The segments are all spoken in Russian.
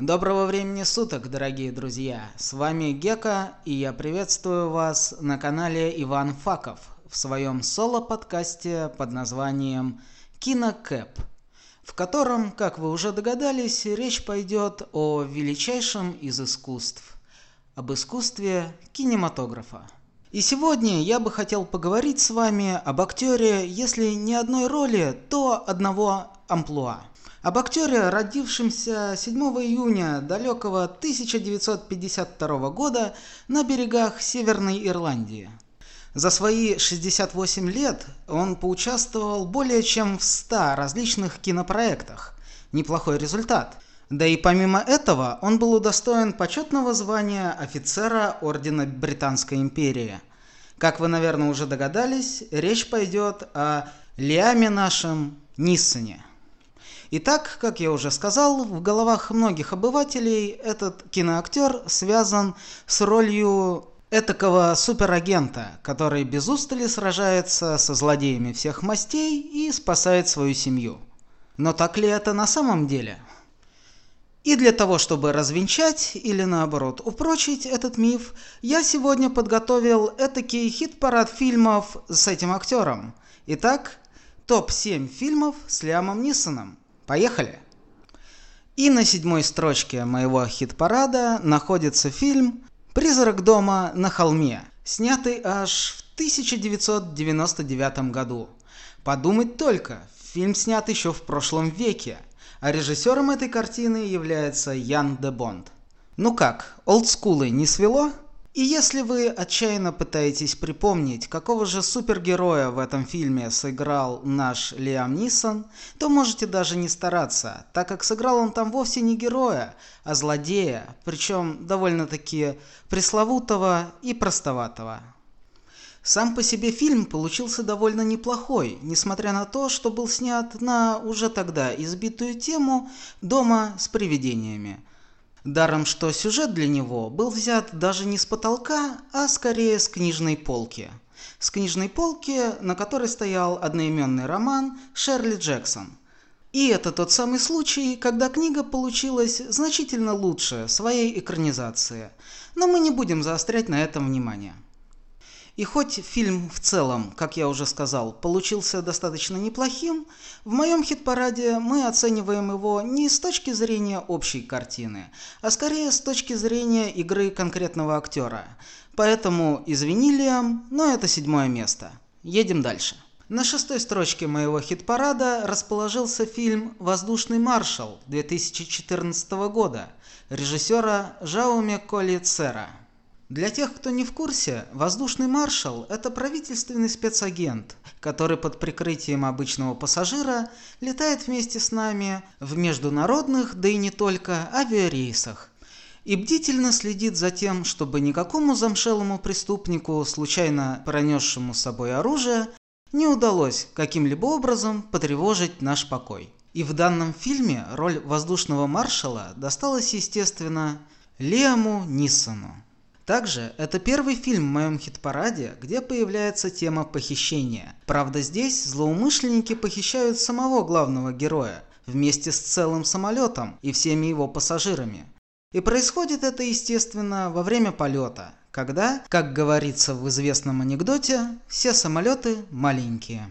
Доброго времени суток, дорогие друзья! С вами Гека, и я приветствую вас на канале Иван Факов в своем соло-подкасте под названием «Кинокэп», в котором, как вы уже догадались, речь пойдет о величайшем из искусств, об искусстве кинематографа. И сегодня я бы хотел поговорить с вами об актере, если не одной роли, то одного амплуа. Об актере, родившемся 7 июня далекого 1952 года на берегах Северной Ирландии. За свои 68 лет он поучаствовал более чем в 100 различных кинопроектах. Неплохой результат. Да и помимо этого он был удостоен почетного звания офицера Ордена Британской империи. Как вы, наверное, уже догадались, речь пойдет о Лиаме нашем Ниссоне – Итак, как я уже сказал, в головах многих обывателей этот киноактер связан с ролью этакого суперагента, который без устали сражается со злодеями всех мастей и спасает свою семью. Но так ли это на самом деле? И для того, чтобы развенчать или наоборот упрочить этот миф, я сегодня подготовил этакий хит-парад фильмов с этим актером. Итак, топ-7 фильмов с Лиамом Нисоном. Поехали! И на седьмой строчке моего хит-парада находится фильм «Призрак дома на холме», снятый аж в 1999 году. Подумать только, фильм снят еще в прошлом веке, а режиссером этой картины является Ян де Бонд. Ну как, олдскулы не свело? И если вы отчаянно пытаетесь припомнить, какого же супергероя в этом фильме сыграл наш Лиам Нисон, то можете даже не стараться, так как сыграл он там вовсе не героя, а злодея, причем довольно-таки пресловутого и простоватого. Сам по себе фильм получился довольно неплохой, несмотря на то, что был снят на уже тогда избитую тему «Дома с привидениями», Даром, что сюжет для него был взят даже не с потолка, а скорее с книжной полки. С книжной полки, на которой стоял одноименный роман Шерли Джексон. И это тот самый случай, когда книга получилась значительно лучше своей экранизации. Но мы не будем заострять на этом внимание. И хоть фильм в целом, как я уже сказал, получился достаточно неплохим, в моем хит-параде мы оцениваем его не с точки зрения общей картины, а скорее с точки зрения игры конкретного актера. Поэтому извини, Лиам, но это седьмое место. Едем дальше. На шестой строчке моего хит-парада расположился фильм «Воздушный маршал» 2014 года режиссера Жауме Коли Цера. Для тех, кто не в курсе, воздушный маршал – это правительственный спецагент, который под прикрытием обычного пассажира летает вместе с нами в международных, да и не только, авиарейсах. И бдительно следит за тем, чтобы никакому замшелому преступнику, случайно пронесшему с собой оружие, не удалось каким-либо образом потревожить наш покой. И в данном фильме роль воздушного маршала досталась, естественно, Лиаму Ниссону. Также это первый фильм в моем хит-параде, где появляется тема похищения. Правда, здесь злоумышленники похищают самого главного героя вместе с целым самолетом и всеми его пассажирами. И происходит это, естественно, во время полета, когда, как говорится в известном анекдоте, все самолеты маленькие.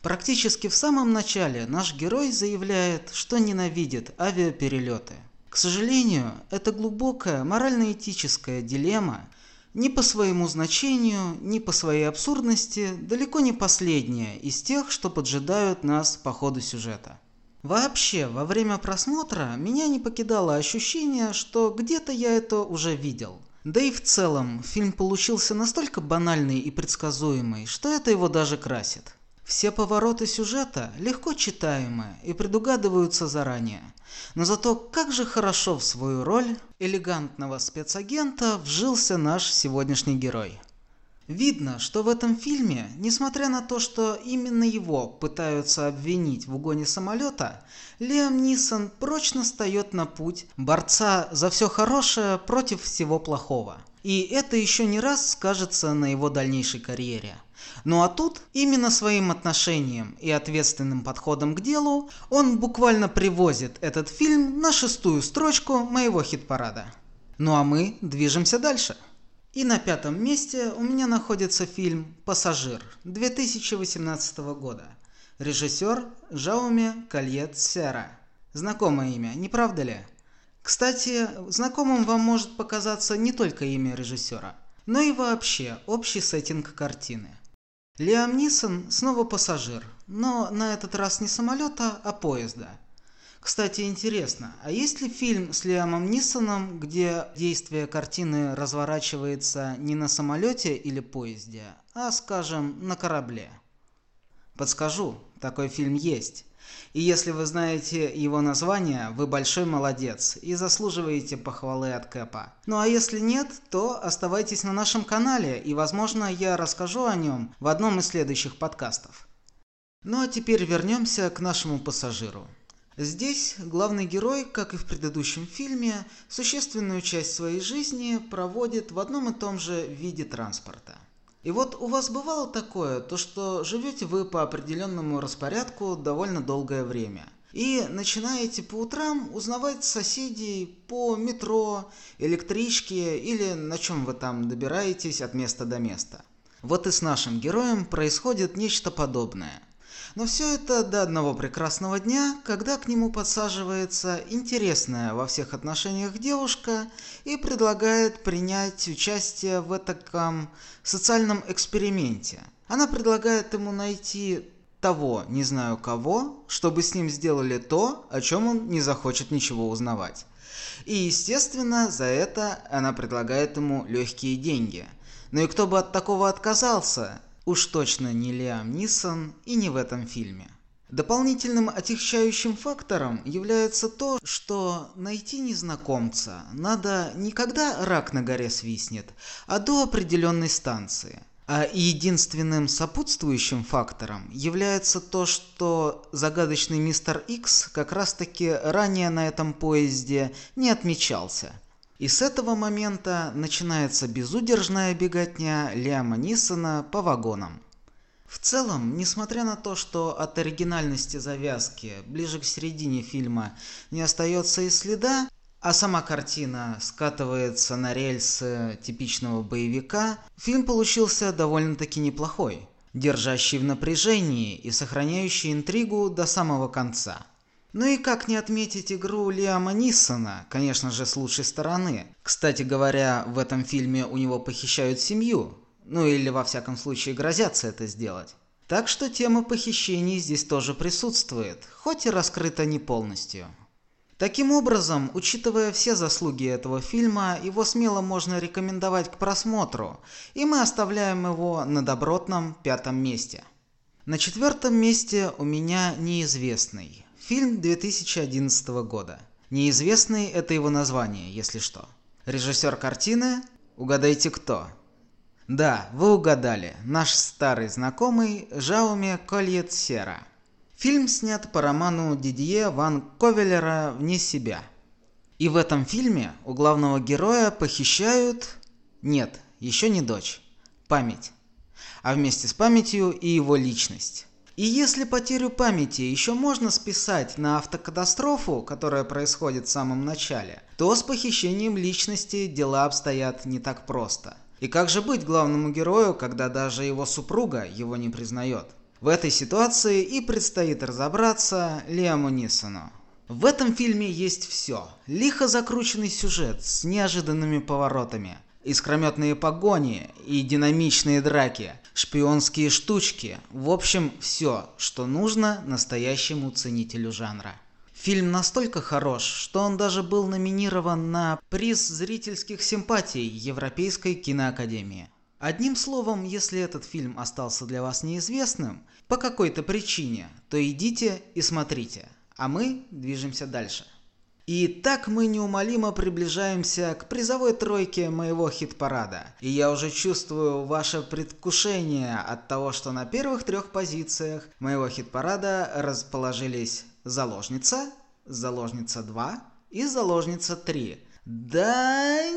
Практически в самом начале наш герой заявляет, что ненавидит авиаперелеты. К сожалению, это глубокая морально-этическая дилемма ни по своему значению, ни по своей абсурдности далеко не последняя из тех, что поджидают нас по ходу сюжета. Вообще, во время просмотра меня не покидало ощущение, что где-то я это уже видел. Да и в целом, фильм получился настолько банальный и предсказуемый, что это его даже красит. Все повороты сюжета легко читаемы и предугадываются заранее. Но зато как же хорошо в свою роль элегантного спецагента вжился наш сегодняшний герой. Видно, что в этом фильме, несмотря на то, что именно его пытаются обвинить в угоне самолета, Лиам Нисон прочно встает на путь борца за все хорошее против всего плохого. И это еще не раз скажется на его дальнейшей карьере. Ну а тут именно своим отношением и ответственным подходом к делу он буквально привозит этот фильм на шестую строчку моего хит-парада. Ну а мы движемся дальше. И на пятом месте у меня находится фильм «Пассажир» 2018 года. Режиссер Жауме Кальет Сера. Знакомое имя, не правда ли? Кстати, знакомым вам может показаться не только имя режиссера, но и вообще общий сеттинг картины. Лиам Нисон снова пассажир, но на этот раз не самолета, а поезда. Кстати, интересно, а есть ли фильм с Лиамом Нисоном, где действие картины разворачивается не на самолете или поезде, а, скажем, на корабле? Подскажу, такой фильм есть. И если вы знаете его название, вы большой молодец и заслуживаете похвалы от Кэпа. Ну а если нет, то оставайтесь на нашем канале, и возможно я расскажу о нем в одном из следующих подкастов. Ну а теперь вернемся к нашему пассажиру. Здесь главный герой, как и в предыдущем фильме, существенную часть своей жизни проводит в одном и том же виде транспорта. И вот у вас бывало такое, то что живете вы по определенному распорядку довольно долгое время. И начинаете по утрам узнавать соседей по метро, электричке или на чем вы там добираетесь от места до места. Вот и с нашим героем происходит нечто подобное – но все это до одного прекрасного дня, когда к нему подсаживается интересная во всех отношениях девушка и предлагает принять участие в этом социальном эксперименте. Она предлагает ему найти того, не знаю кого, чтобы с ним сделали то, о чем он не захочет ничего узнавать. И, естественно, за это она предлагает ему легкие деньги. Ну и кто бы от такого отказался? Уж точно не Лиам Нисон и не в этом фильме. Дополнительным отягчающим фактором является то, что найти незнакомца надо не когда рак на горе свистнет, а до определенной станции. А единственным сопутствующим фактором является то, что загадочный мистер Икс как раз таки ранее на этом поезде не отмечался – и с этого момента начинается безудержная беготня Лиама Нисона по вагонам. В целом, несмотря на то, что от оригинальности завязки ближе к середине фильма не остается и следа, а сама картина скатывается на рельсы типичного боевика, фильм получился довольно-таки неплохой, держащий в напряжении и сохраняющий интригу до самого конца – ну и как не отметить игру Лиама Ниссона, конечно же, с лучшей стороны. Кстати говоря, в этом фильме у него похищают семью. Ну или во всяком случае грозятся это сделать. Так что тема похищений здесь тоже присутствует, хоть и раскрыта не полностью. Таким образом, учитывая все заслуги этого фильма, его смело можно рекомендовать к просмотру, и мы оставляем его на добротном пятом месте. На четвертом месте у меня неизвестный. Фильм 2011 года. Неизвестный это его название, если что. Режиссер картины? Угадайте кто? Да, вы угадали. Наш старый знакомый Жауме Кольет Сера. Фильм снят по роману Дидье Ван Ковелера «Вне себя». И в этом фильме у главного героя похищают... Нет, еще не дочь. Память. А вместе с памятью и его личность. И если потерю памяти еще можно списать на автокатастрофу, которая происходит в самом начале, то с похищением личности дела обстоят не так просто. И как же быть главному герою, когда даже его супруга его не признает? В этой ситуации и предстоит разобраться Лиаму Нисону. В этом фильме есть все. Лихо закрученный сюжет с неожиданными поворотами, искрометные погони и динамичные драки, шпионские штучки, в общем, все, что нужно настоящему ценителю жанра. Фильм настолько хорош, что он даже был номинирован на приз зрительских симпатий Европейской киноакадемии. Одним словом, если этот фильм остался для вас неизвестным, по какой-то причине, то идите и смотрите, а мы движемся дальше. И так мы неумолимо приближаемся к призовой тройке моего хит-парада. И я уже чувствую ваше предвкушение от того, что на первых трех позициях моего хит-парада расположились «Заложница», «Заложница 2» и «Заложница 3». Да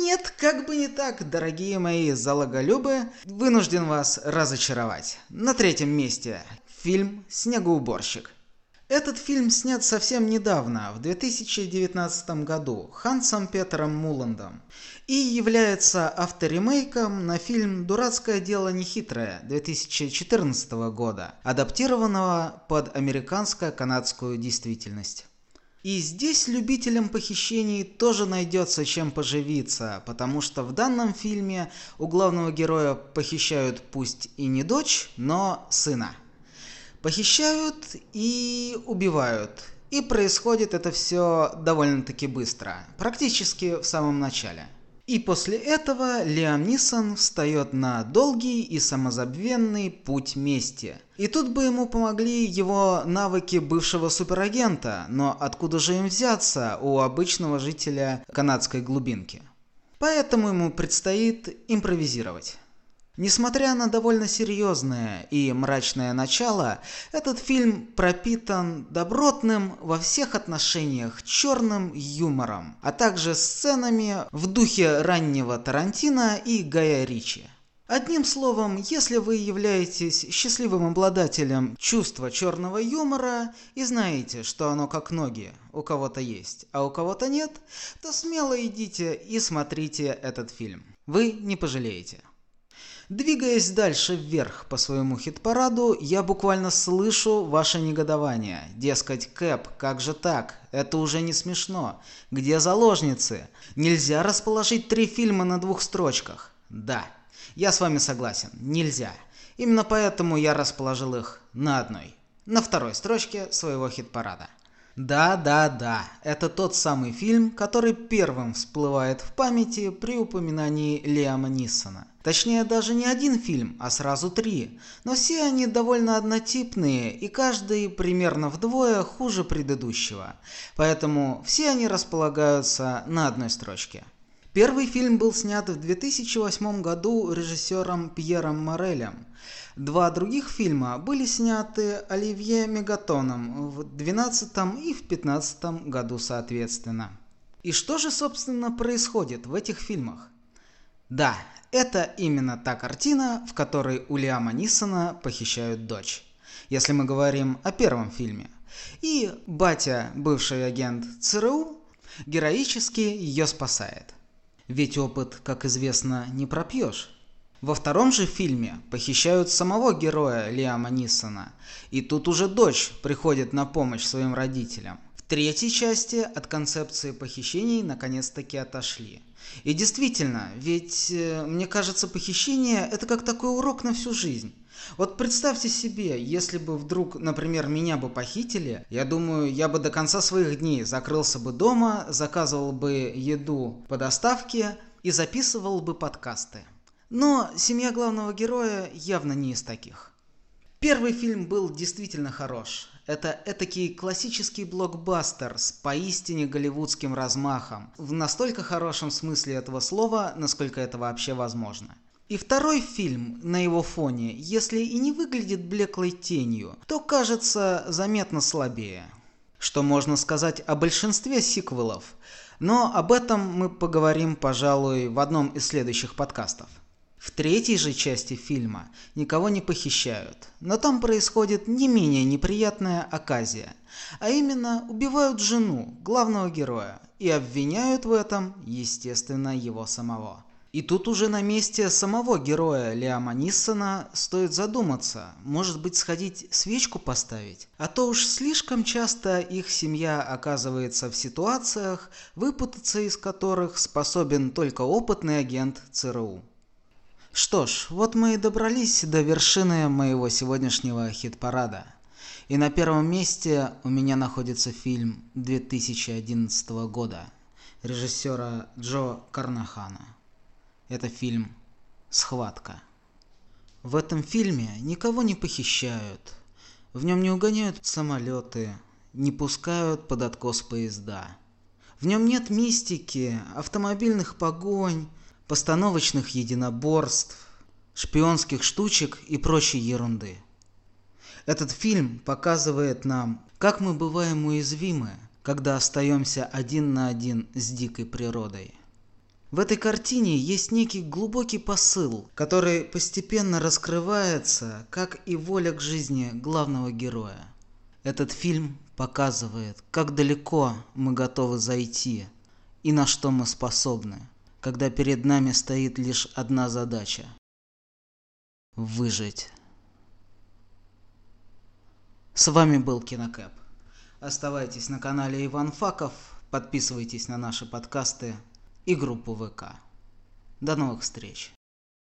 нет, как бы не так, дорогие мои залоголюбы, вынужден вас разочаровать. На третьем месте фильм «Снегоуборщик». Этот фильм снят совсем недавно, в 2019 году, Хансом Петером Муландом, и является авторемейком на фильм «Дурацкое дело нехитрое» 2014 года, адаптированного под американско-канадскую действительность. И здесь любителям похищений тоже найдется чем поживиться, потому что в данном фильме у главного героя похищают пусть и не дочь, но сына – Похищают и убивают. И происходит это все довольно-таки быстро, практически в самом начале. И после этого Лиам Нисон встает на долгий и самозабвенный путь мести. И тут бы ему помогли его навыки бывшего суперагента, но откуда же им взяться у обычного жителя канадской глубинки? Поэтому ему предстоит импровизировать. Несмотря на довольно серьезное и мрачное начало, этот фильм пропитан добротным во всех отношениях черным юмором, а также сценами в духе раннего Тарантино и Гая Ричи. Одним словом, если вы являетесь счастливым обладателем чувства черного юмора и знаете, что оно как ноги, у кого-то есть, а у кого-то нет, то смело идите и смотрите этот фильм. Вы не пожалеете. Двигаясь дальше вверх по своему хит-параду, я буквально слышу ваше негодование. Дескать, Кэп, как же так? Это уже не смешно. Где заложницы? Нельзя расположить три фильма на двух строчках. Да, я с вами согласен, нельзя. Именно поэтому я расположил их на одной. На второй строчке своего хит-парада. Да, да, да, это тот самый фильм, который первым всплывает в памяти при упоминании Лиама Ниссона. Точнее, даже не один фильм, а сразу три. Но все они довольно однотипные, и каждый примерно вдвое хуже предыдущего. Поэтому все они располагаются на одной строчке. Первый фильм был снят в 2008 году режиссером Пьером Морелем. Два других фильма были сняты Оливье Мегатоном в 2012 и в 2015 году соответственно. И что же, собственно, происходит в этих фильмах? Да, это именно та картина, в которой у Лиама Нисона похищают дочь. Если мы говорим о первом фильме. И батя, бывший агент ЦРУ, героически ее спасает. Ведь опыт, как известно, не пропьешь. Во втором же фильме похищают самого героя Лиама Нисона, и тут уже дочь приходит на помощь своим родителям. Третьей части от концепции похищений наконец-таки отошли. И действительно, ведь э, мне кажется, похищение это как такой урок на всю жизнь. Вот представьте себе, если бы вдруг, например, меня бы похитили, я думаю, я бы до конца своих дней закрылся бы дома, заказывал бы еду по доставке и записывал бы подкасты. Но семья главного героя явно не из таких. Первый фильм был действительно хорош. Это этакий классический блокбастер с поистине голливудским размахом, в настолько хорошем смысле этого слова, насколько это вообще возможно. И второй фильм на его фоне, если и не выглядит блеклой тенью, то кажется заметно слабее. Что можно сказать о большинстве сиквелов, но об этом мы поговорим, пожалуй, в одном из следующих подкастов. В третьей же части фильма никого не похищают, но там происходит не менее неприятная оказия, а именно убивают жену главного героя и обвиняют в этом, естественно, его самого. И тут уже на месте самого героя Лиама Ниссона стоит задуматься, может быть сходить свечку поставить? А то уж слишком часто их семья оказывается в ситуациях, выпутаться из которых способен только опытный агент ЦРУ. Что ж, вот мы и добрались до вершины моего сегодняшнего хит-парада. И на первом месте у меня находится фильм 2011 года режиссера Джо Карнахана. Это фильм «Схватка». В этом фильме никого не похищают, в нем не угоняют самолеты, не пускают под откос поезда. В нем нет мистики, автомобильных погонь, постановочных единоборств, шпионских штучек и прочей ерунды. Этот фильм показывает нам, как мы бываем уязвимы, когда остаемся один на один с дикой природой. В этой картине есть некий глубокий посыл, который постепенно раскрывается, как и воля к жизни главного героя. Этот фильм показывает, как далеко мы готовы зайти и на что мы способны, когда перед нами стоит лишь одна задача – выжить. С вами был Кинокэп. Оставайтесь на канале Иван Факов, подписывайтесь на наши подкасты и группу ВК. До новых встреч!